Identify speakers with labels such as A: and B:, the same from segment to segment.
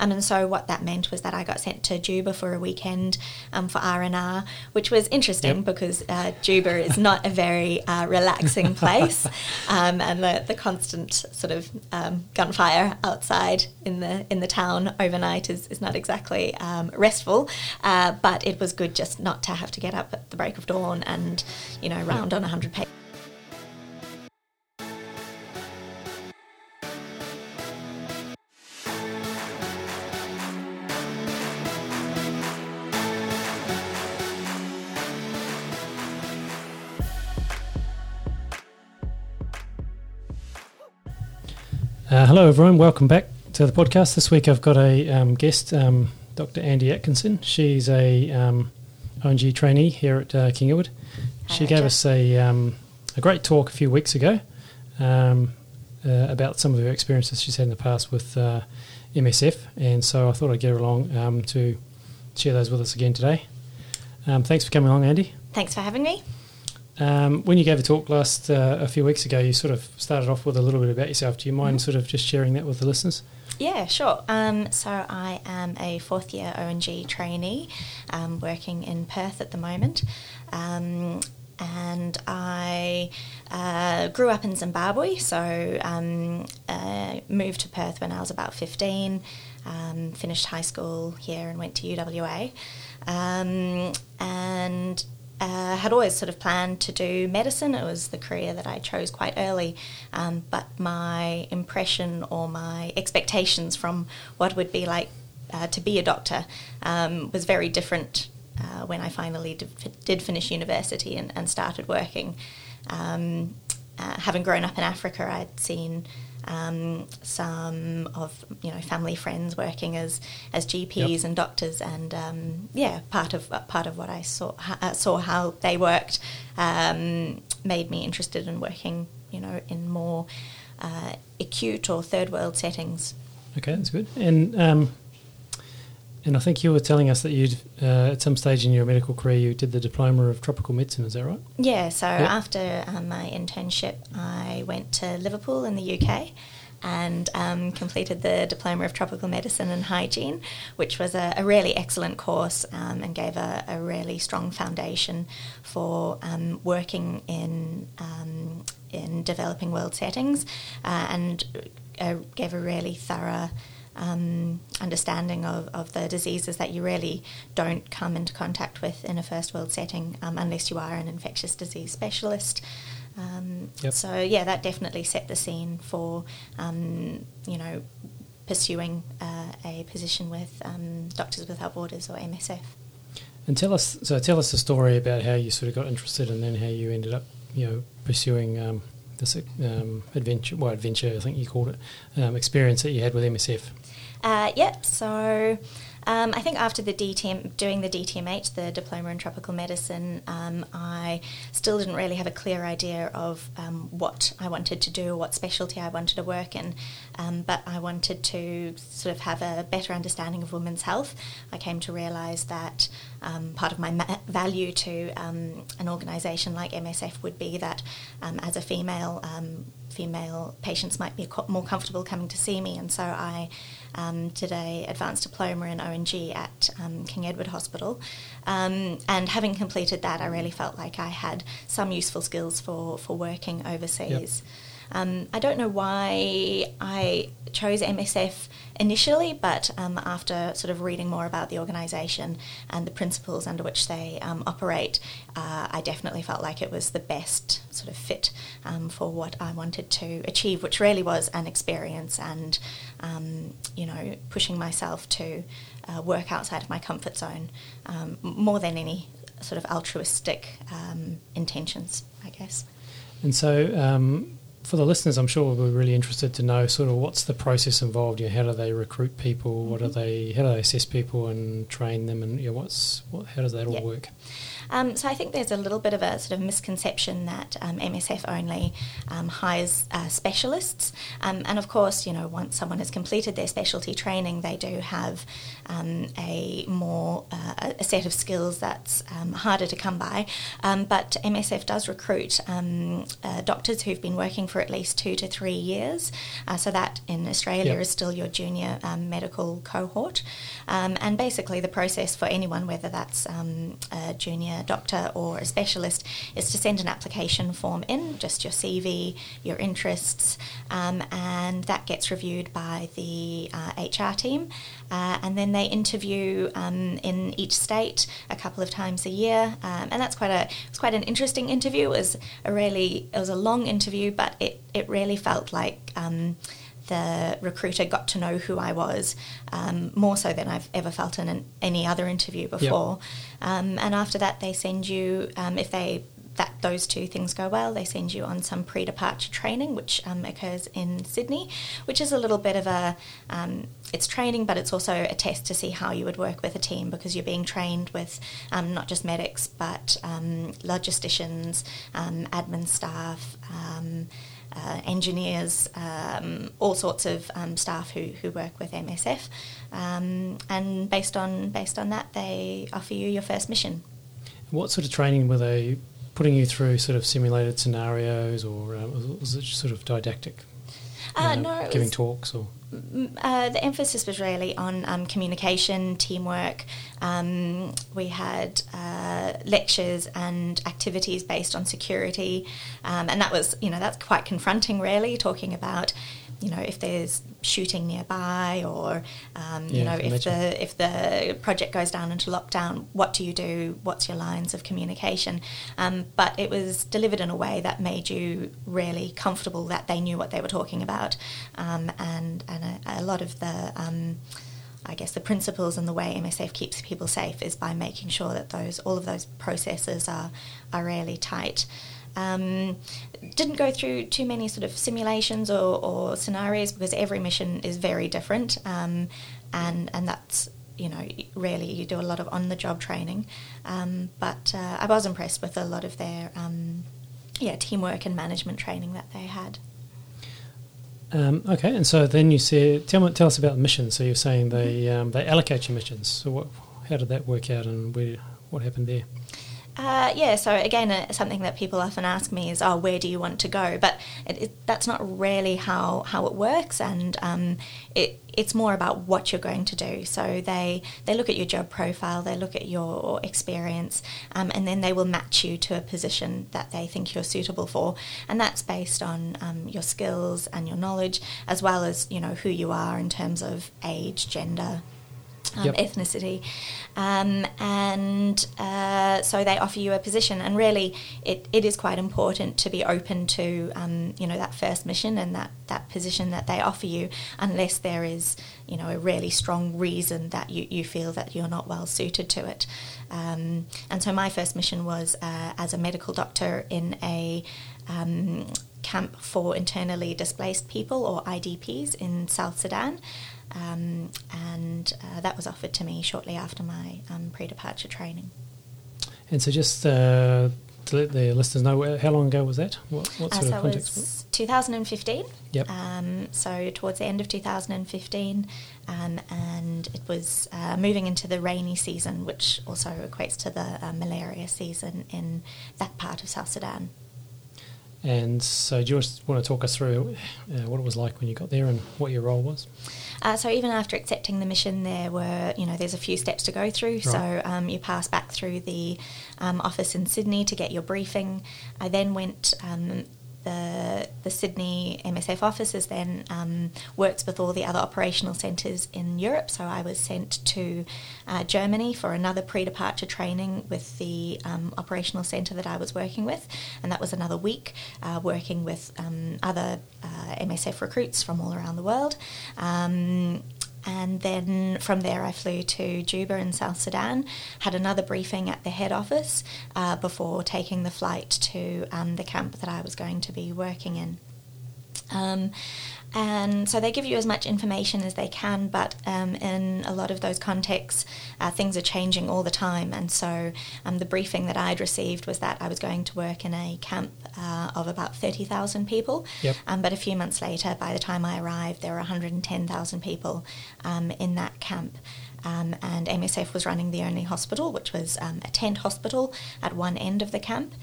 A: Um, and so what that meant was that I got sent to Juba for a weekend um, for R&R, which was interesting
B: Yep.
A: because uh, Juba is not a very uh, relaxing place. Um, and the, the constant sort of um, gunfire outside in the in the town overnight is, is not exactly um, restful. Uh, but it was good just not to have to get up at the break of dawn and, you know, round on 100 pages.
B: Hello, everyone. Welcome back to the podcast. This week I've got a um, guest, um, Dr. Andy Atkinson. She's a um, O&G trainee here at uh, King Edward. She gave us a, um, a great talk a few weeks ago um, uh, about some of her experiences she's had in the past with uh, MSF, and so I thought I'd get her along um, to share those with us again today. Um, thanks for coming along, Andy.
A: Thanks for having me.
B: Um, when you gave a talk last uh, a few weeks ago, you sort of started off with a little bit about yourself. Do you mind
A: Mhm.
B: sort of just sharing that with the listeners?
A: Yeah, sure. Um, so I am a fourth year O&G trainee um, working in Perth at the moment. Um, and I uh, grew up in Zimbabwe, so um, uh, moved to Perth when I was about 15, um, finished high school here and went to UWA. Um, and uh, had always sort of planned to do medicine. It was the career that I chose quite early, um, but my impression or my expectations from what would be like uh, to be a doctor um, was very different uh, when I finally did, did finish university and, and started working. Um, uh, having grown up in Africa, I'd seen um, some of you know family friends working as as GPs
B: Yep.
A: and doctors, and um, yeah, part of part of what I saw uh, saw how they worked um, made me interested in working, you know, in more uh, acute or third world settings.
B: Okay, that's good. And um, and I think you were telling us that you'd uh, at some stage in your medical career you did the diploma of tropical medicine. Is that right?
A: Yeah, so
B: Yep.
A: after um, my internship, I went to Liverpool in the UK and um, completed the Diploma of Tropical Medicine and Hygiene, which was a, a really excellent course um, and gave a, a really strong foundation for um, working in, um, in developing world settings uh, and uh, gave a really thorough um, understanding of, of the diseases that you really don't come into contact with in a first world setting um, unless you are an infectious disease specialist. Um,
B: Yep.
A: So yeah, that definitely set the scene for um, you know pursuing uh, a position with um, Doctors Without Borders or MSF.
B: And tell us so tell us the story about how you sort of got interested and then how you ended up you know pursuing um, this um, adventure well adventure I think you called it um, experience that you had with MSF.
A: Uh, yep. So um, I think after the DTM, doing the DTMH, the Diploma in Tropical Medicine, um, I still didn't really have a clear idea of um, what I wanted to do, or what specialty I wanted to work in. Um, but I wanted to sort of have a better understanding of women's health. I came to realise that um, part of my ma- value to um, an organisation like MSF would be that as a female, female patients might be co- more comfortable coming to see me, and so I um, did a advanced diploma in O&G at um, King Edward Hospital. Um, and having completed that, I really felt like I had some useful skills for, for working overseas. Um, I don't know why I chose MSF initially, but um, after sort of reading more about the organisation and the principles under which they um, operate, uh, I definitely felt like it was the best sort of fit um, for what I wanted to achieve, which really was an experience and, um, you know, pushing myself to uh, work outside of my comfort zone um, more than any sort of altruistic um, intentions, I guess.
B: And so, for the listeners, I'm sure we'll be really interested to know sort of what's the process involved. You know, how do they recruit people? What are
A: Mm-hmm.
B: they? How do they assess people and train them? And you know, what's what? How does that all
A: Yeah.
B: work?
A: Um, so I think there's a little bit of a sort of misconception that um, MSF only um, hires uh, specialists, um, and of course, you know, once someone has completed their specialty training, they do have um, a more uh, a set of skills that's um, harder to come by. but MSF does recruit uh, doctors who've been working for at least two to three years, uh, so that in Australia yep. is still your junior medical cohort, and basically the process for anyone, whether that's a junior doctor or a specialist, is to send an application form in, just your CV, your interests, um, and that gets reviewed by the uh, HR team. Uh, and then they interview um, in each state a couple of times a year, um, and that's quite a it's quite an interesting interview. It was a really it was a long interview, but it it really felt like um, the recruiter got to know who I was um, more so than I've ever felt in an, any other interview before. Yep. Um, and after that, they send you, um, if they that those two things go well, they send you on some pre-departure training, which um, occurs in Sydney, which is a little bit of a um, it's training, but it's also a test to see how you would work with a team because you're being trained with um, not just medics but um, logisticians, um, admin staff. Um, uh, engineers, um, all sorts of um, staff who, who work with MSF, um, and based on based on that, they offer you your first mission.
B: What sort of training were they putting you through? Sort of simulated scenarios, or um, was it sort of didactic?
A: Uh, know, no,
B: giving was, talks or
A: uh, the emphasis was really on um, communication, teamwork. Um, we had uh, lectures and activities based on security, um, and that was, you know, that's quite confronting, really, talking about you know if there's shooting nearby or um, yeah, you know if the if the project goes down into lockdown what do you do? What's your lines of communication? Um, but it was delivered in a way that made you really comfortable that they knew what they were talking about. Um, and and a, a, lot of the um, I guess the principles and the way MSF keeps people safe is by making sure that those all of those processes are are really tight. Um, didn't go through too many sort of simulations or, or scenarios because every mission is very different, um, and and that's you know really you do a lot of on the job training. Um, but uh, I was impressed with a lot of their um, yeah teamwork and management training that they had.
B: Um, okay, and so then you said, tell, tell us about the missions. So you're saying they mm-hmm. um, they allocate your missions. So what, how did that work out, and where, what happened there?
A: Uh, yeah, so again, uh, something that people often ask me is, "Oh, where do you want to go?" But it, it, that's not really how, how it works, and um, it, it's more about what you're going to do. So they they look at your job profile, they look at your experience, um, and then they will match you to a position that they think you're suitable for, and that's based on um, your skills and your knowledge, as well as you know who you are in terms of age, gender, um, yep. ethnicity. Um, and uh, so they offer you a position. And really, it, it is quite important to be open to, um, you know, that first mission and that, that position that they offer you, unless there is, you know, a really strong reason that you, you feel that you're not well suited to it. Um, and so my first mission was uh, as a medical doctor in a um, camp for internally displaced people or IDPs in South Sudan. Um, and uh, that was offered to me shortly after my um, pre-departure training.
B: And so, just uh, to let the listeners know, how long ago was that? What, what
A: sort
B: uh, so
A: of context? It was 2015.
B: Yep.
A: Um, so towards the end of 2015, um, and it was uh, moving into the rainy season, which also equates to the uh, malaria season in that part of South Sudan.
B: And so, do you want to talk us through uh, what it was like when you got there and what your role was?
A: Uh, so even after accepting the mission, there were you know there's a few steps to go through. Right. So um, you pass back through the um, office in Sydney to get your briefing. I then went um, the the Sydney MSF offices then um, works with all the other operational centres in Europe. So I was sent to uh, Germany for another pre-departure training with the um, operational centre that I was working with, and that was another week uh, working with um, other uh, MSF recruits from all around the world. And then from there, I flew to Juba in South Sudan, had another briefing at the head office uh, before taking the flight to um, the camp that I was going to be working in. Um, and so they give you as much information as they can, but um, in a lot of those contexts, uh, things are changing all the time. And so um, the briefing that I'd received was that I was going to work in a camp uh, of about 30,000 people.
B: Yep.
A: Um, but a few months later, by the time I arrived, there were 110,000 people um, in that camp. Um, and MSF was running the only hospital, which was um, a tent hospital at one end of the camp.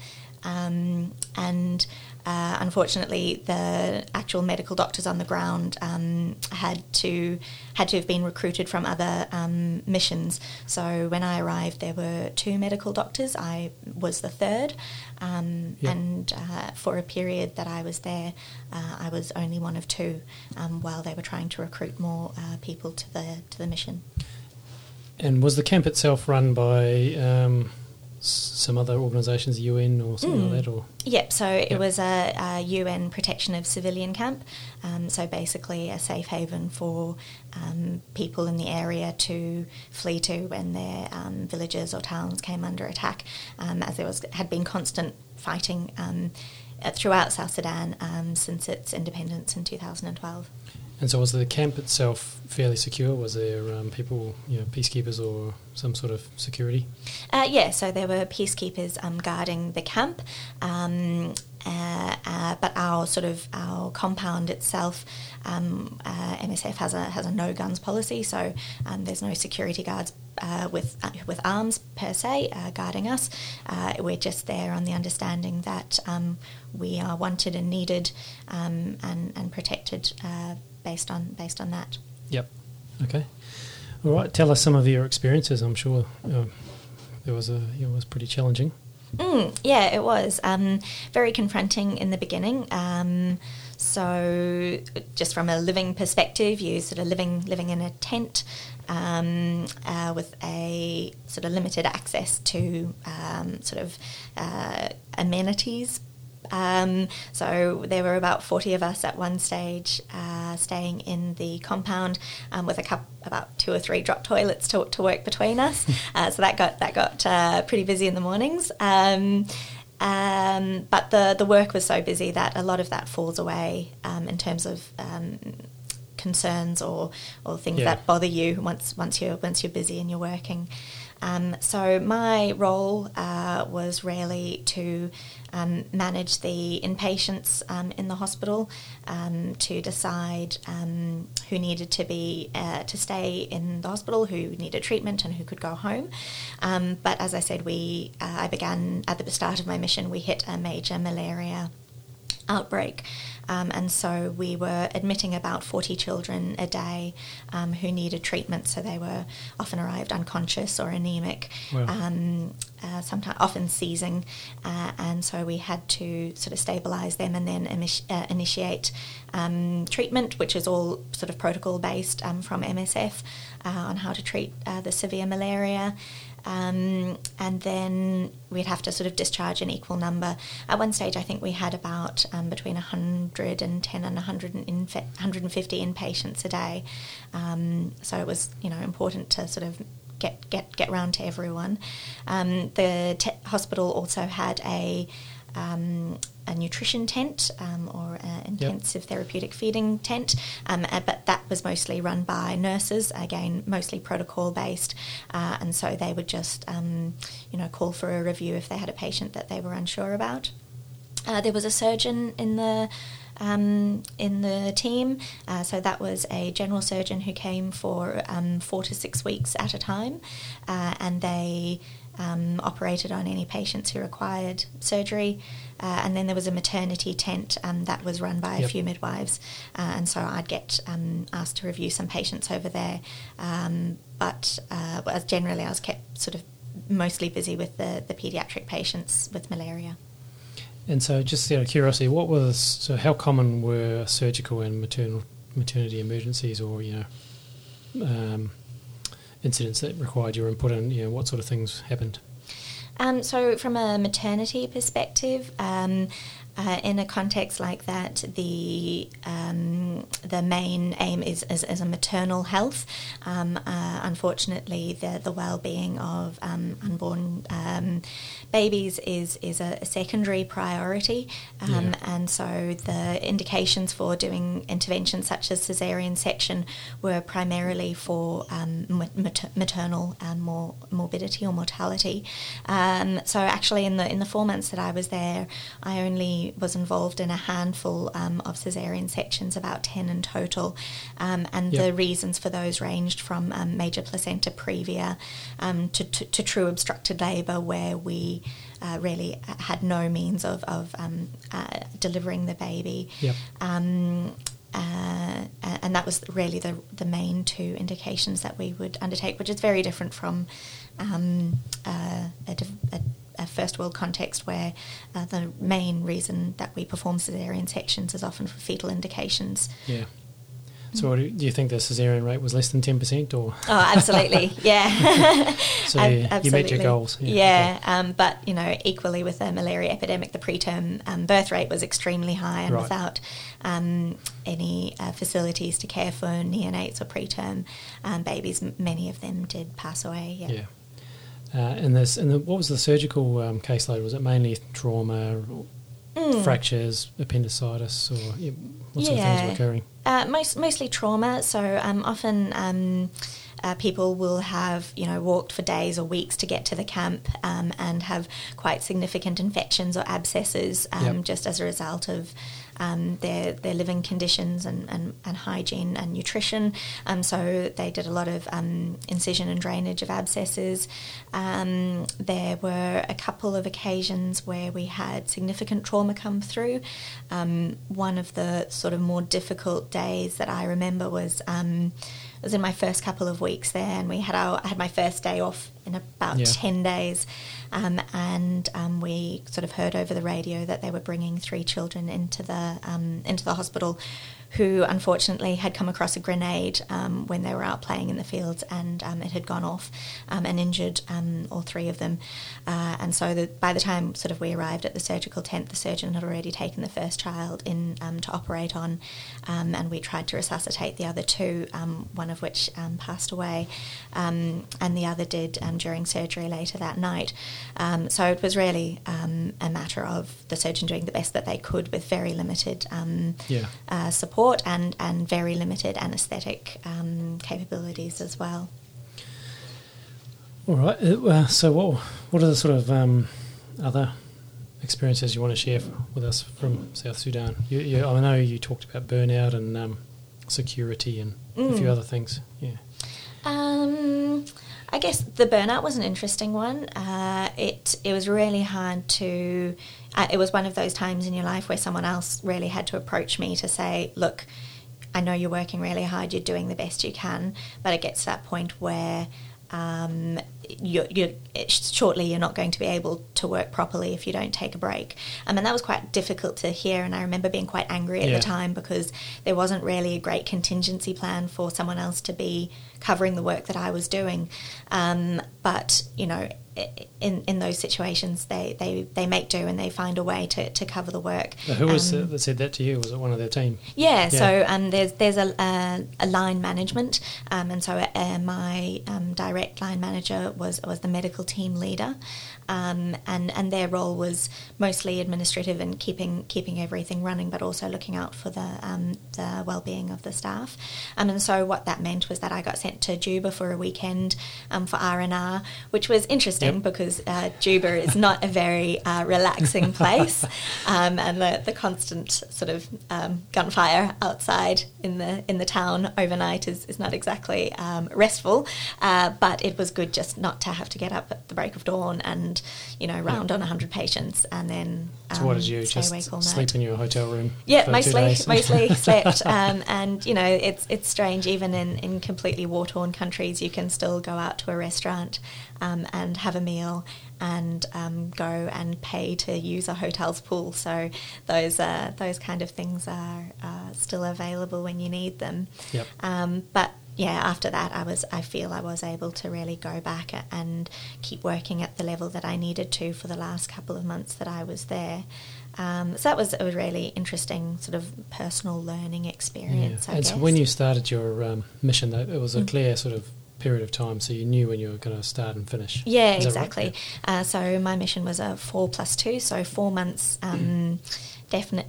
A: Um, and uh, unfortunately, the actual medical doctors on the ground um, had to had to have been recruited from other um, missions. So when I arrived, there were two medical doctors. I was the third, um,
B: Yeah.
A: and uh, for a period that I was there, uh, I was only one of two. Um, while they were trying to recruit more uh, people to the to the mission.
B: And was the camp itself run by um, some other organisations, UN or something
A: Mm.
B: like that? Or
A: Yep, so
B: Yep.
A: it was a, a UN protection of civilian camp. Um, so basically, a safe haven for um, people in the area to flee to when their um, villages or towns came under attack, um, as there was had been constant fighting um, throughout South Sudan um, since its independence in 2012.
B: And so was the camp itself fairly secure? Was there um, people, you know, peacekeepers or some sort of security?
A: Uh, yeah, so there were peacekeepers um, guarding the camp, um, uh, uh, but our sort of our compound itself, um, uh, MSF has a has a no guns policy, so um, there's no security guards. Uh, with uh, with arms per se uh, guarding us, uh, we're just there on the understanding that um, we are wanted and needed um, and and protected uh, based on based on that.
B: Yep. Okay. All right. Tell us some of your experiences. I'm sure there was a it was pretty challenging.
A: Mm, yeah, it was um, very confronting in the beginning. Um, so, just from a living perspective, you sort of living living in a tent um, uh, with a sort of limited access to um, sort of uh, amenities. Um, so there were about 40 of us at one stage uh, staying in the compound um, with a cup, about two or three drop toilets to, to work between us. uh, so that got that got uh, pretty busy in the mornings. Um, but the the work was so busy that a lot of that falls away um, in terms of um, concerns or, or things
B: Yeah.
A: that bother you once once you're once you're busy and you're working. Um, so my role uh, was really to um, manage the inpatients um, in the hospital, um, to decide um, who needed to be uh, to stay in the hospital, who needed treatment, and who could go home. Um, but as I said, we uh, I began at the start of my mission. We hit a major malaria outbreak. Um, and so we were admitting about 40 children a day um, who needed treatment. So they were often arrived unconscious or anemic,
B: Wow.
A: um, uh, sometimes often seizing. Uh, and so we had to sort of stabilise them and then imi- uh, initiate um, treatment, which is all sort of protocol based um, from MSF uh, on how to treat uh, the severe malaria. Um, and then we'd have to sort of discharge an equal number. At one stage, I think we had about um, between 110 and 100 and 150 inpatients a day. Um, so it was, you know, important to sort of get get get round to everyone. Um, the te- hospital also had a um, a nutrition tent um, or an intensive therapeutic feeding tent, um, uh, but that was mostly run by nurses. Again, mostly protocol based, uh, and so they would just um, you know call for a review if they had a patient that they were unsure about. Uh, there was a surgeon in the um, in the team, uh, so that was a general surgeon who came for um, four to six weeks at a time, uh, and they um, operated on any patients who required surgery. Uh, and then there was a maternity tent um, that was run by a few midwives, uh, and so I'd get um, asked to review some patients over there. Um, but uh, generally, I was kept sort of mostly busy with the, the paediatric patients with malaria.
B: And so, just out of curiosity, what was so? How common were surgical and maternal maternity emergencies, or you know, um, incidents that required your input, and you know, what sort of things happened?
A: Um, so, from a maternity perspective, um, uh, in a context like that, the um, the main aim is, is, is a maternal health. Um, uh, unfortunately, the the well being of um, unborn um, babies is is a, a secondary priority, um,
B: Yeah.
A: and so the indications for doing interventions such as cesarean section were primarily for um, mater- maternal um, mor- morbidity or mortality. Um, so actually, in the in the four months that I was there, I only was involved in a handful um, of cesarean sections, about ten in total, um, and
B: Yep.
A: the reasons for those ranged from um, major placenta previa um, to, to, to true obstructed labour, where we uh, really had no means of, of um, uh, delivering the baby.
B: Yep.
A: Um, uh, and that was really the, the main two indications that we would undertake, which is very different from um, uh, a, a, a first world context where uh, the main reason that we perform cesarean sections is often for fetal indications.
B: Yeah. So, what do you, think the cesarean rate was less than ten percent, or
A: Oh, absolutely, yeah.
B: so you, you met your
A: absolutely.
B: goals?
A: Yeah, um, but you know, equally with the malaria epidemic, the preterm um, birth rate was extremely high, and
B: Right.
A: without um, any uh, facilities to care for neonates or preterm um, babies, many of them did pass away. Yeah.
B: Yeah. Uh, and this, and the, what was the surgical um, caseload? Was it mainly trauma, or
A: Mm.
B: fractures, appendicitis, or yeah, what sort of things were occurring?
A: Uh, most, mostly trauma. So um, often um, uh, people will have you know walked for days or weeks to get to the camp um, and have quite significant infections or abscesses um,
B: Yep.
A: just as a result of um, their their living conditions and, and, and hygiene and nutrition. Um, so they did a lot of um, incision and drainage of abscesses. Um, there were a couple of occasions where we had significant trauma come through. Um, one of the sort of more difficult days that I remember was um, was in my first couple of weeks there, and we had our I had my first day off in about
B: Yeah.
A: ten days, um, and um, we sort of heard over the radio that they were bringing three children into the um, into the hospital, who unfortunately had come across a grenade um, when they were out playing in the fields, and um, it had gone off um, and injured um, all three of them, uh, and so the, by the time sort of we arrived at the surgical tent, the surgeon had already taken the first child in um, to operate on, um, and we tried to resuscitate the other two, um, one of which um, passed away, um, and the other did um, during surgery later that night. Um, so it was really um, a matter of the surgeon doing the best that they could with very limited um,
B: Yeah.
A: uh, support and, and very limited anaesthetic um, capabilities as well.
B: All right. Uh, so, what what are the sort of um, other experiences you want to share with us from South Sudan? You, you, I know you talked about burnout and um, security and a few
A: Mm.
B: other things. Yeah.
A: Um, I guess the burnout was an interesting one. Uh, it it was really hard to. Uh, it was one of those times in your life where someone else really had to approach me to say, "Look, I know you're working really hard. You're doing the best you can, but it gets to that point where." Um, you're, you're, shortly you're not going to be able to work properly if you don't take a break. Um, and that was quite difficult to hear. And I remember being quite angry at
B: Yeah.
A: the time because there wasn't really a great contingency plan for someone else to be covering the work that I was doing. Um, but, you know, i- in, in those situations, they, they, they make do and they find a way to, to cover the work.
B: Now, who was
A: Um,
B: that said that to you? Was it one of their team?
A: yeah,
B: Yeah.
A: so um, there's there's a, a, a line management, um, and so uh, my um, direct line manager was was the medical team leader, um, and and their role was mostly administrative and keeping keeping everything running, but also looking out for the um, the well being of the staff, um, and so what that meant was that I got sent to Juba for a weekend um, for R and R, which was interesting
B: Yep.
A: because uh, Juba is not a very uh, relaxing place, um, and the, the constant sort of um, gunfire outside in the in the town overnight is, is not exactly um, restful. Uh, but it was good just not to have to get up at the break of dawn and you know round on hundred patients and then.
B: So, what
A: um,
B: did you
A: stay
B: just
A: night.
B: sleep in your hotel room?
A: Yeah, mostly mostly slept, um, and you know it's it's strange. Even in, in completely war torn countries, you can still go out to a restaurant um, and have a meal and um, go and pay to use a hotel's pool. So those uh, those kind of things are uh, still available when you need them.
B: Yep.
A: Um, but yeah, after that, I was I feel I was able to really go back and keep working at the level that I needed to for the last couple of months that I was there. Um, so that was a really interesting sort of personal learning experience.
B: Yeah. And
A: guess.
B: so when you started your um, mission, though, it was a
A: Mm.
B: clear sort of period of time, so you knew when you were going to start and finish.
A: Yeah,
B: Is that right?
A: exactly. Uh, so my mission was a four plus two, so four months um, definite.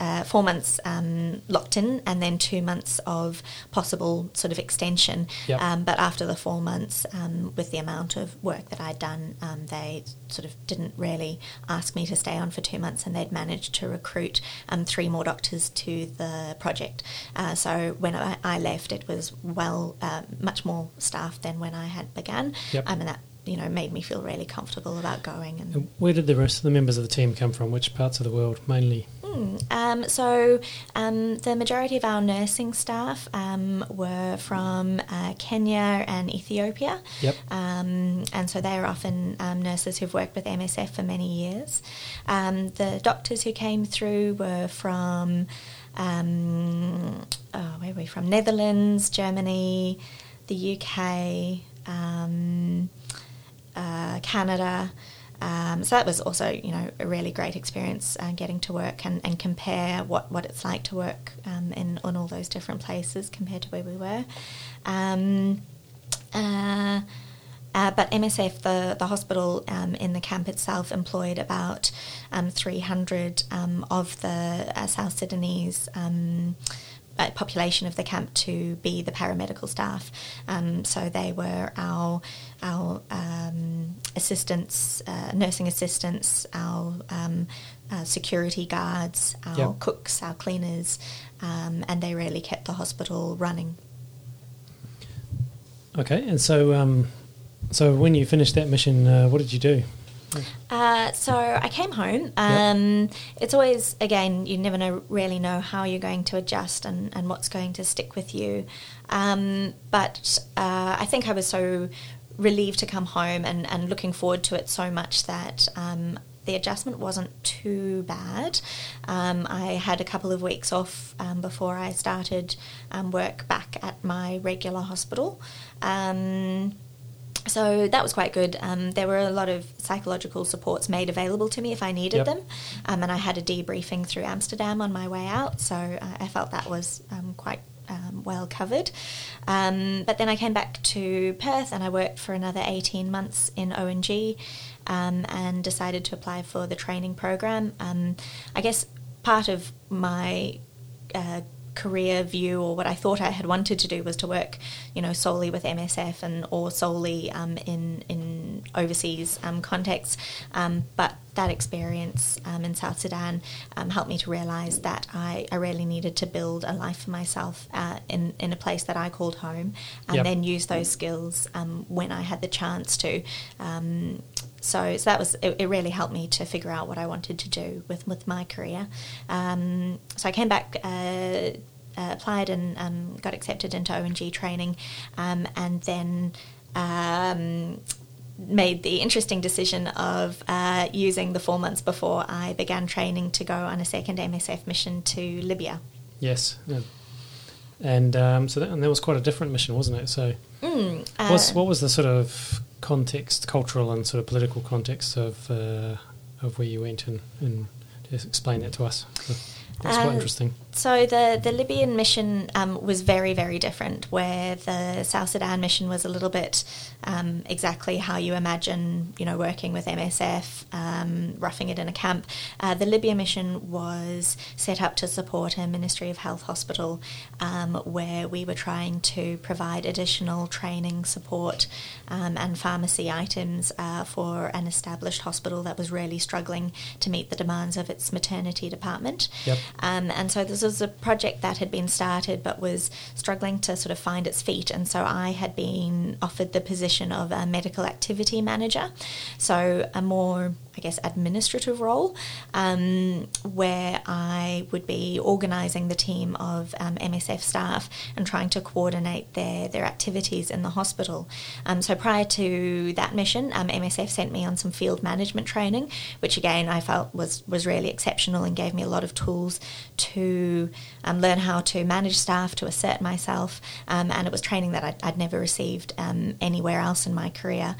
A: Uh, four months um, locked in, and then two months of possible sort of extension.
B: Yep.
A: Um, but after the four months, um, with the amount of work that I'd done, um, they sort of didn't really ask me to stay on for two months, and they'd managed to recruit um, three more doctors to the project. Uh, so when I, I left, it was well, uh, much more staff than when I had begun,
B: Yep.
A: and that you know made me feel really comfortable about going. And
B: where did the rest of the members of the team come from? Which parts of the world mainly?
A: Hmm, um, so um, the majority of our nursing staff um, were from uh, Kenya and Ethiopia.
B: Yep.
A: Um, and so they are often um, nurses who've worked with MSF for many years. Um, the doctors who came through were from, um, oh, where were we from? Netherlands, Germany, the UK, um, uh, Canada. Um, so that was also, you know, a really great experience uh, getting to work and, and compare what, what it's like to work um, in on all those different places compared to where we were. Um, uh, uh, but MSF, the, the hospital um, in the camp itself, employed about um, 300 um, of the uh, South Sudanese um, uh, population of the camp to be the paramedical staff. Um, so they were our our um, assistants, uh, nursing assistants, our um, uh, security guards, our
B: Yep.
A: cooks, our cleaners, um, and they really kept the hospital running.
B: Okay, and so um, so when you finished that mission, uh, what did you do?
A: Uh, so I came home. Um, It's always, again, you never know, really know how you're going to adjust and, and what's going to stick with you. Um, but uh, I think I was so relieved to come home and, and looking forward to it so much that um, the adjustment wasn't too bad. Um, I had a couple of weeks off um, before I started um, work back at my regular hospital. Um, so that was quite good. Um, there were a lot of psychological supports made available to me if I needed
B: Yep.
A: them, um, and I had a debriefing through Amsterdam on my way out. So uh, I felt that was um, quite um, well covered. Um, but then I came back to Perth and I worked for another 18 months in O&G um, and decided to apply for the training program. Um, I guess part of my uh, career view or what I thought I had wanted to do was to work, you know, solely with MSF and or solely um, in in overseas um, contexts. Um, but that experience um, in South Sudan um, helped me to realise that I, I really needed to build a life for myself uh, in in a place that I called home, and
B: Yep.
A: then use those skills um, when I had the chance to. So, so that was it, it. Really helped me to figure out what I wanted to do with with my career. Um, so I came back. Uh, uh, applied and um, got accepted into O&G training, um, and then um, made the interesting decision of uh, using the four months before I began training to go on a second MSF mission to Libya.
B: Yes, yeah. and um, so that, and that was quite a different mission, wasn't it? So,
A: Mm, uh,
B: what's, what was the sort of context, cultural and sort of political context of uh, of where you went, and, and just explain that to us. That's quite
A: Uh,
B: interesting.
A: So the the Libyan mission um, was very very different. Where the South Sudan mission was a little bit um, exactly how you imagine, you know, working with MSF, um, roughing it in a camp. Uh, the Libya mission was set up to support a Ministry of Health hospital, um, where we were trying to provide additional training support um, and pharmacy items uh, for an established hospital that was really struggling to meet the demands of its maternity department.
B: Yep.
A: Um, and so this was a project that had been started but was struggling to sort of find its feet. And so I had been offered the position of a medical activity manager. So a more, I guess, administrative role, um, where I would be organising the team of um, MSF staff and trying to coordinate their, their activities in the hospital. Um, so prior to that mission, um, MSF sent me on some field management training, which again I felt was, was really exceptional and gave me a lot of tools to um, learn how to manage staff, to assert myself, um, and it was training that I'd, I'd never received anywhere else in my career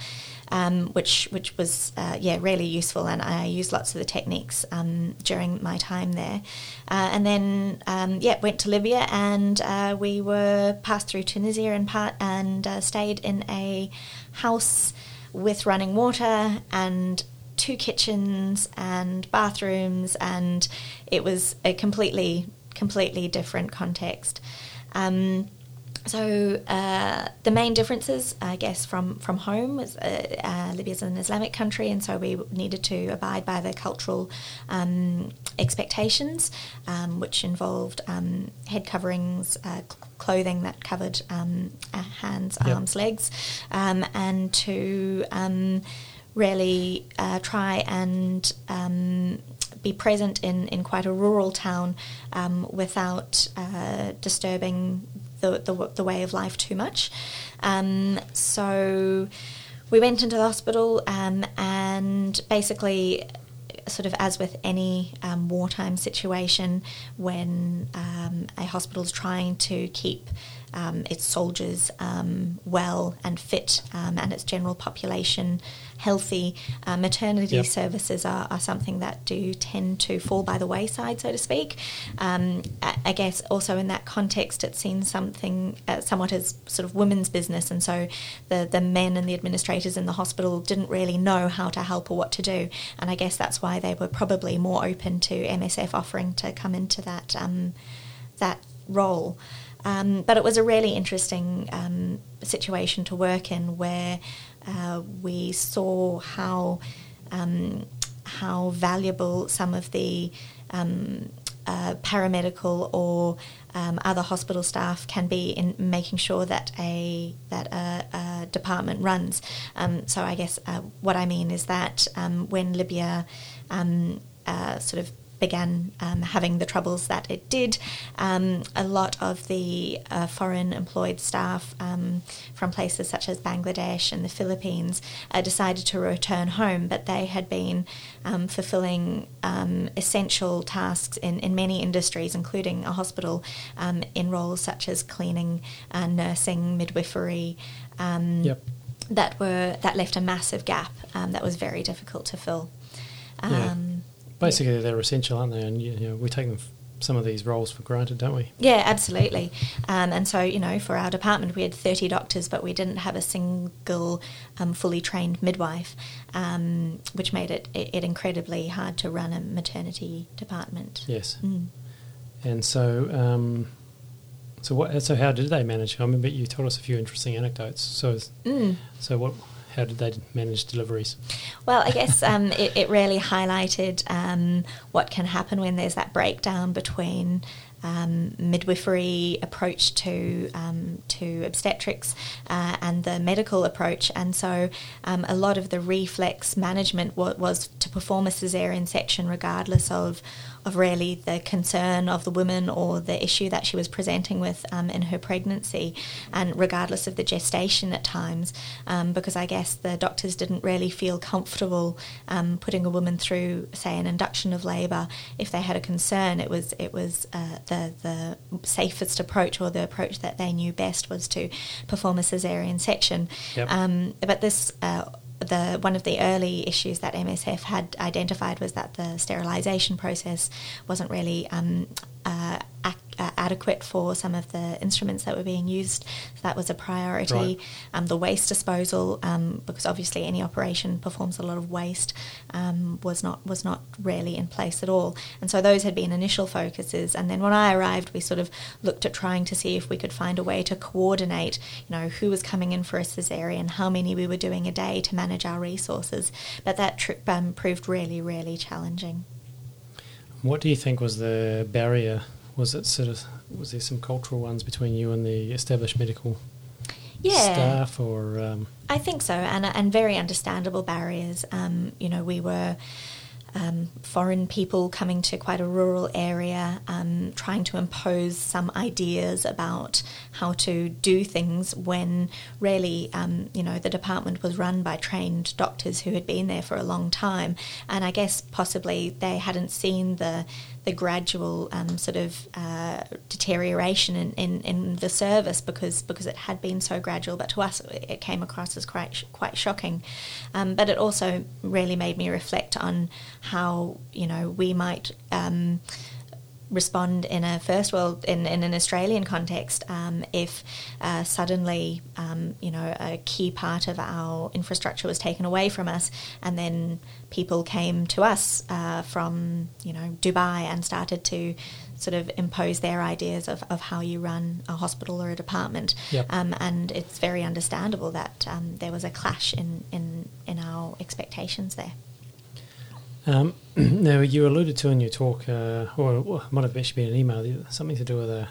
A: um, which which was uh, yeah really useful, and I used lots of the techniques um, during my time there. Uh, and then um, yeah, went to Libya, and uh, we were passed through Tunisia and part and uh, stayed in a house with running water and two kitchens and bathrooms, and it was a completely completely different context. Um, so uh, the main differences, I guess, from from home was uh, uh, Libya is an Islamic country, and so we needed to abide by the cultural um, expectations, um, which involved um, head coverings, uh, clothing that covered um, hands, yep. arms, legs, um, and to um, really uh, try and be present in, in quite a rural town um, without uh, disturbing the, the, the way of life too much. Um, so we went into the hospital um, and basically sort of as with any um, wartime situation, when um, a is trying to keep um, its soldiers um, well and fit um, and its general population healthy. Uh, maternity yep. services are, are, something that do tend to fall by the wayside, so to speak. Um, I, I, guess also in that context, it's seen something uh, somewhat as sort of women's business, and so the, the men and the administrators in the hospital didn't really know how to help or what to do. And I guess that's why they were probably more open to MSF offering to come into that um, that role. Um, but it was a really interesting um, situation to work in where uh, we saw how um, how valuable some of the um, uh, paramedical or um, other hospital staff can be in making sure that a that a, a department runs. Um, so I guess uh, what I mean is that when Libya uh, sort of began um, having the troubles that it did. Um, a lot of the uh, foreign employed staff um, from places such as Bangladesh and the Philippines uh, decided to return home, but they had been um, fulfilling um, essential tasks in, in many industries, including a hospital, um, in roles such as cleaning, uh, nursing, midwifery.
B: Yep.
A: That were that left a massive gap that was very difficult to fill.
B: Yeah basically yeah. they're essential, aren't they? And you know, we take them some of these roles for granted, don't we?
A: Yeah, absolutely. Um, and so, you know, for our department, we had 30 doctors, but we didn't have a single um, fully trained midwife, um, which made it, it, it, incredibly hard to run a maternity department.
B: Yes.
A: Mm.
B: And so, um, so what? So how did they manage? I remember you told us a few interesting anecdotes. So,
A: mm.
B: so what? How did they manage deliveries?
A: Well, I guess um, it, it, really highlighted um, what can happen when there's that breakdown between um, midwifery approach to um, to obstetrics uh, and the medical approach, and so um, a lot of the reflex management was, was to perform a cesarean section regardless of of really the concern of the woman or the issue that she was presenting with um, in her pregnancy, and regardless of the gestation at times, um, because I guess the doctors didn't really feel comfortable um, putting a woman through, say, an induction of labour if they had a concern. It was it was uh, the the safest approach or the approach that they knew best was to perform a cesarean section.
B: Yep.
A: Um, but this uh, the one of the early issues that MSF had identified was that the sterilisation process wasn't really um, uh, ac- uh, adequate for some of the instruments that were being used. So that was a priority.
B: Right.
A: Um, the waste disposal, um, because obviously any operation performs a lot of waste, um, was not was not really in place at all. And so those had been initial focuses. And then when I arrived, we sort of looked at trying to see if we could find a way to coordinate, you know, who was coming in for a cesarean, how many we were doing a day to manage our resources. But that trip um, proved really, really challenging.
B: What do you think was the barrier? Was it sort of was there some cultural ones between you and the established medical
A: Yeah.
B: staff or um,
A: I think so, and and very understandable barriers. Um, you know, we were um, foreign people coming to quite a rural area, um, trying to impose some ideas about how to do things when really, um, you know, the department was run by trained doctors who had been there for a long time, and I guess possibly they hadn't seen the the gradual um, sort of uh, deterioration in, in, in, the service because because it had been so gradual. But to us, it came across as quite quite shocking. Um, but it also really made me reflect on how you know we might. Um, respond in a first world in, in an Australian context um, if uh, suddenly um, you know a key part of our infrastructure was taken away from us and then people came to us uh, from you know Dubai and started to sort of impose their ideas of, of how you run a hospital or a department
B: yep.
A: um, and it's very understandable that um, there was a clash in, in, in our expectations there.
B: Um, now, you alluded to in your talk, uh, or, might have actually been an email, something to do with a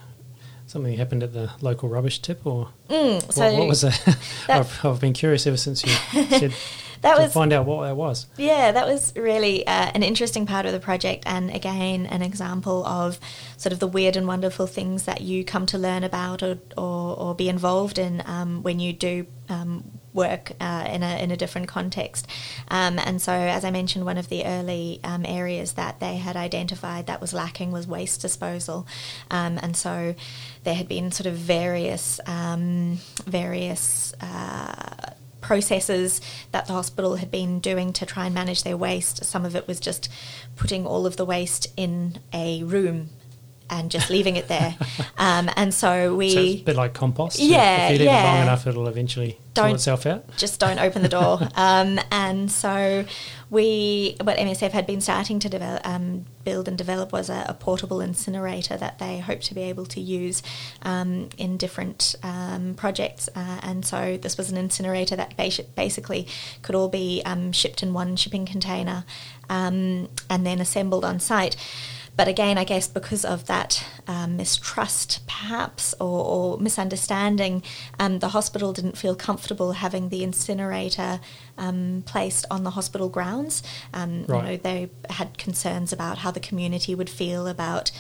B: something happened at the local rubbish tip, or
A: mm, so
B: what, what, was that? I've, I've, been curious ever since you said that to was find out what that was.
A: Yeah, that was really uh, an interesting part of the project, and again, an example of sort of the weird and wonderful things that you come to learn about or or, or be involved in um, when you do um, work uh, in, a, in a different context. Um, and so, as I mentioned, one of the early um, areas that they had identified that was lacking was waste disposal. Um, and so, there had been sort of various, um, various uh, processes that the hospital had been doing to try and manage their waste. Some of it was just putting all of the waste in a room and just leaving it there. Um, and so we.
B: So it's a bit like compost.
A: Yeah.
B: If you leave
A: yeah.
B: it long enough, it'll eventually don't, itself out.
A: Just don't open the door. um, and so we, what MSF had been starting to develop, um, build and develop was a, a, portable incinerator that they hope to be able to use um, in different um, projects. Uh, and so this was an incinerator that basically could all be um, shipped in one shipping container and then assembled on site. But again, I guess because of that um, mistrust, perhaps, or, or misunderstanding, um, the hospital didn't feel comfortable having the incinerator um, placed on the hospital grounds. Um, right. You know, they had concerns about how the community would feel about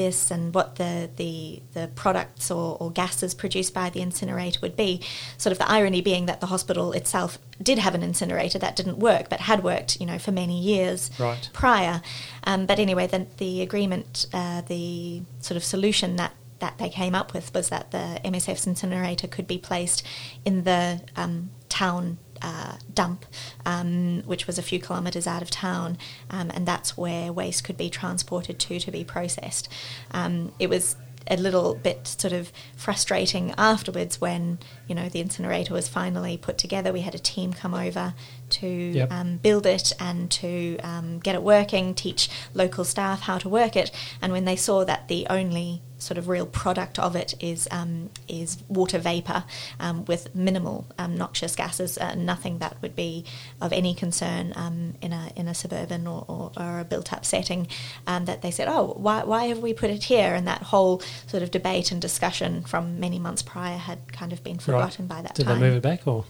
A: this and what the, the, the products or, or, gases produced by the incinerator would be. Sort of the irony being that the hospital itself did have an incinerator that didn't work, but had worked, you know, for many years
B: right.
A: prior. Um, but anyway, the, the agreement, uh, the sort of solution that that they came up with was that the MSF's incinerator could be placed in the um, town uh, dump, um, which was a few kilometres out of town, um, and that's where waste could be transported to to be processed. Um, it was a little bit sort of frustrating afterwards when you know the incinerator was finally put together. We had a team come over to
B: yep.
A: um, build it and to um, get it working, teach local staff how to work it. And when they saw that the only sort of real product of it is um, is water vapor um, with minimal um, noxious gases, uh, nothing that would be of any concern um, in a in a suburban or, or, or a built up setting. Um, that they said, oh, why why have we put it here? And that whole sort of debate and discussion from many months prior had kind of been forgotten right. by that
B: did
A: time.
B: Did they move it back or?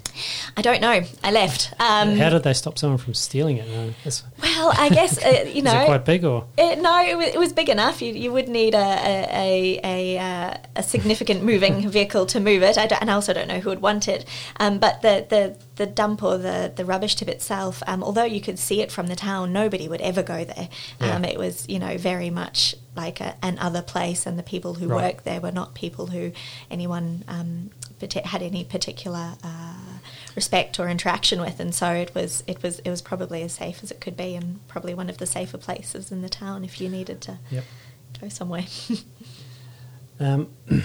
A: I don't know. I left.
B: Um, How did they stop someone from stealing it? No,
A: well, I guess uh, you know.
B: it quite big or?
A: It, no, it was, it was, big enough. You, you would need a, a, a, uh, a significant moving vehicle to move it. I and I also don't know who would want it. Um, but the, the, the dump or the, the rubbish tip itself, um, although you could see it from the town, nobody would ever go there.
B: Yeah.
A: Um, it was, you know, very much like a, an other place, and the people who
B: right.
A: worked there were not people who anyone um, had any particular. Uh, respect or interaction with and so it was it was it was probably as safe as it could be and probably one of the safer places in the town if you needed to
B: yep.
A: go somewhere
B: Um,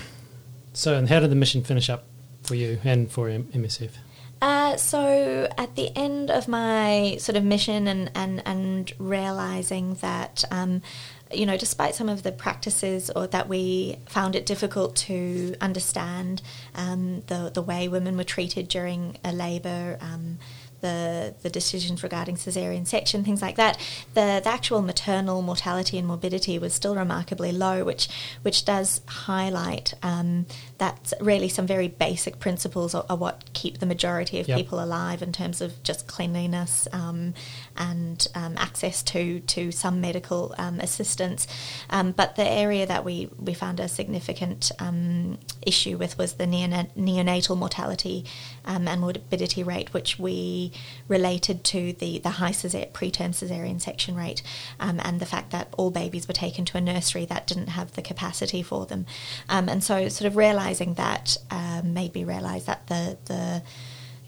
B: so, and how did the mission finish up for you and for M- MSF?
A: Uh, so at the end of my sort of mission and, and, and realizing that, um, you know, despite some of the practices or that we found it difficult to understand um, the, the way women were treated during a labour, um, the the decisions regarding cesarean section, things like that, the, the actual maternal mortality and morbidity was still remarkably low, which which does highlight um, that really some very basic principles are, are what keep the majority of
B: Yep.
A: people alive in terms of just cleanliness um, and um, access to to some medical um, assistance. Um, but the area that we, we found a significant um, issue with was the neona- neonatal mortality um, and morbidity rate, which we related to the, the high cesar- preterm cesarean section rate um, and the fact that all babies were taken to a nursery that didn't have the capacity for them. Um, and so, sort of realizing that um, made me realize that the, the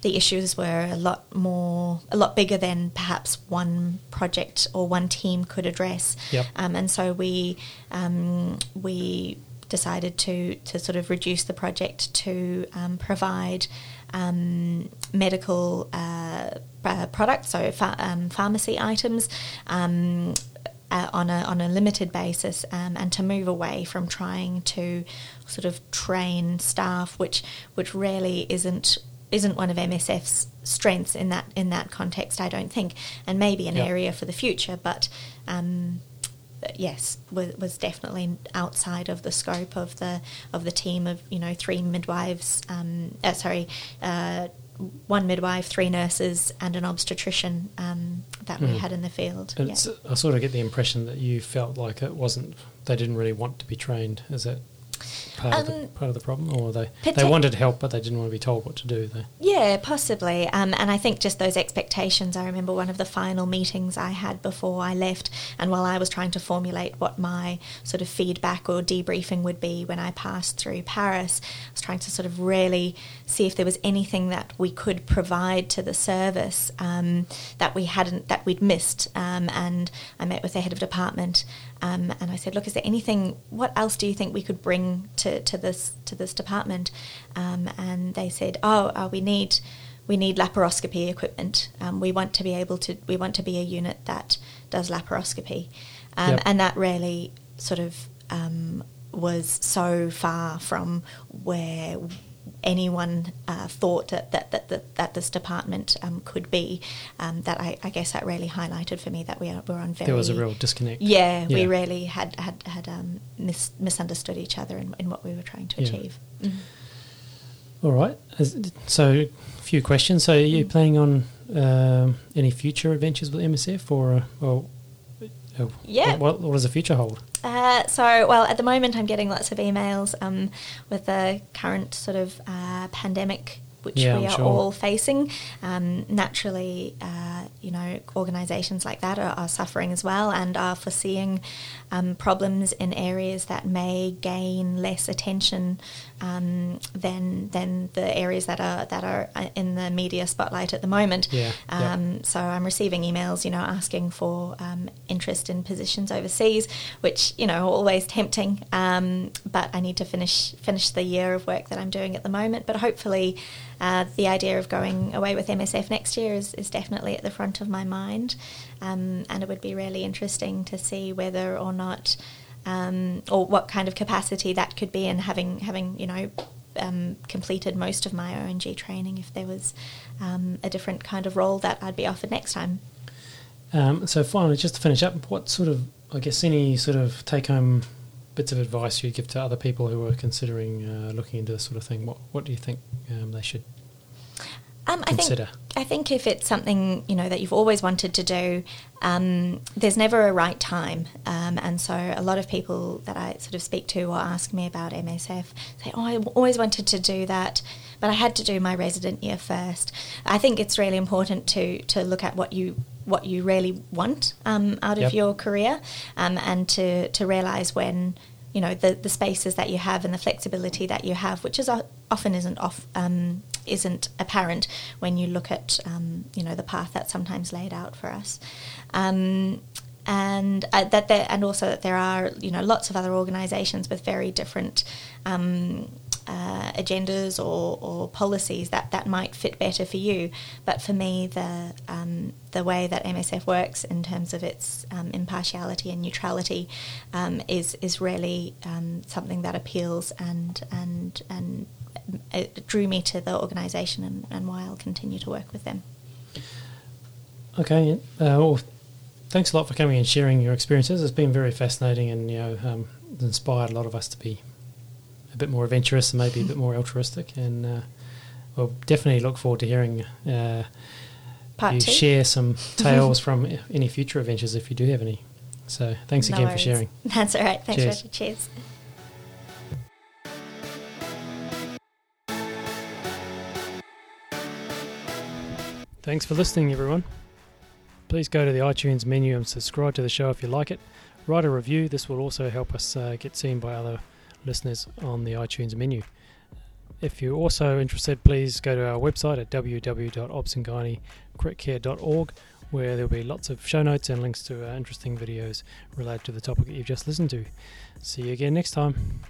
A: the issues were a lot more, a lot bigger than perhaps one project or one team could address.
B: Yep.
A: Um, and so we um, we decided to to sort of reduce the project to um, provide um, medical uh, uh, products, so ph- um, pharmacy items. Um, uh, on a on a limited basis, um, and to move away from trying to sort of train staff, which which really isn't isn't one of MSF's strengths in that in that context. I don't think, and maybe an
B: Yep.
A: area for the future, but. Um, yes, was, was definitely outside of the scope of the of the team of you know three midwives. Um, uh, sorry, uh, one midwife, three nurses, and an obstetrician um, that we
B: Mm.
A: had in the field. Yeah.
B: I sort of get the impression that you felt like it wasn't. They didn't really want to be trained. Is that part of the
A: Um,
B: part of the problem, or they they wanted help, but they didn't want to be told what to do? They
A: Yeah, possibly. Um, and I think just those expectations. I remember one of the final meetings I had before I left, and while I was trying to formulate what my sort of feedback or debriefing would be when I passed through Paris, I was trying to sort of really see if there was anything that we could provide to the service um, that we hadn't, that we'd missed. Um, and I met with the head of department, um, and I said, "Look, is there anything? What else do you think we could bring to, to this to this department?" Um, and they said, "Oh, uh, we need we need laparoscopy equipment. Um, we want to be able to we want to be a unit that does laparoscopy, um,
B: Yep.
A: and that really sort of um, was so far from where." Anyone uh, thought that that, that, that, that this department um, could be, um, that I, I guess that really highlighted for me that we are, we're on very
B: there was a real disconnect.
A: yeah, we really had had had um, mis- misunderstood each other in, in what we were trying to
B: Yeah.
A: achieve. Mhm.
B: All right. So, a few questions. So, are you
A: Mm.
B: planning on um, any future adventures with MSF, or, or uh,
A: Yeah.
B: What, what does the future hold?
A: Uh, so, well, at the moment, I'm getting lots of emails um, with the current sort of uh, pandemic which
B: Yeah,
A: we
B: I'm
A: are
B: sure.
A: all facing. Um, naturally, uh, you know, organisations like that are, are suffering as well and are foreseeing um, problems in areas that may gain less attention um, than than the areas that are that are uh, in the media spotlight at the moment.
B: Yeah, yeah.
A: Um, so I'm receiving emails, you know, asking for um, interest in positions overseas, which you know are always tempting. Um, but I need to finish finish the year of work that I'm doing at the moment. But hopefully, uh, the idea of going away with MSF next year is, is definitely at the front of my mind, um, and it would be really interesting to see whether or not. Um, or what kind of capacity that could be, and having having you know um, completed most of my O&G training, if there was um, a different kind of role that I'd be offered next time.
B: Um, so, finally, just to finish up, what sort of, I guess, any sort of take home bits of advice you'd give to other people who are considering uh, looking into this sort of thing? What, what do you think um, they should
A: Um, I
B: consider?
A: think I think if it's something you know that you've always wanted to do, um, there's never a right time, um, and so a lot of people that I sort of speak to or ask me about MSF say, "Oh, I always wanted to do that, but I had to do my resident year first. I think it's really important to to look at what you what you really want um, out of your career, um, and to to realise when you know the the spaces that you have and the flexibility that you have, which is o- often isn't off um, isn't apparent when you look at um, you know the path that's sometimes laid out for us. Um, and uh, that there, and also that there are you know lots of other organisations with very different um, uh, agendas or, or policies that, that might fit better for you. But for me, the um, the way that MSF works in terms of its um, impartiality and neutrality um, is is really um, something that appeals and and and it drew me to the organisation and, and why I'll continue to work with them.
B: Okay. Uh, well, thanks a lot for coming and sharing your experiences. It's been very fascinating, and you know, um, inspired a lot of us to be a bit more adventurous and maybe a bit more altruistic. And uh, we'll definitely look forward to hearing uh,
A: Part
B: you
A: two.
B: share some tales from any future adventures if you do have any. So thanks
A: No
B: again for sharing.
A: That's all right. Thanks,
B: Cheers.
A: Roger. Cheers.
B: Thanks for listening, everyone. Please go to the iTunes menu and subscribe to the show if you like it. Write a review. This will also help us uh, get seen by other listeners on the iTunes menu. If you're also interested, please go to our website at www.obsangynecritcare.org where there'll be lots of show notes and links to uh, interesting videos related to the topic that you've just listened to. See you again next time.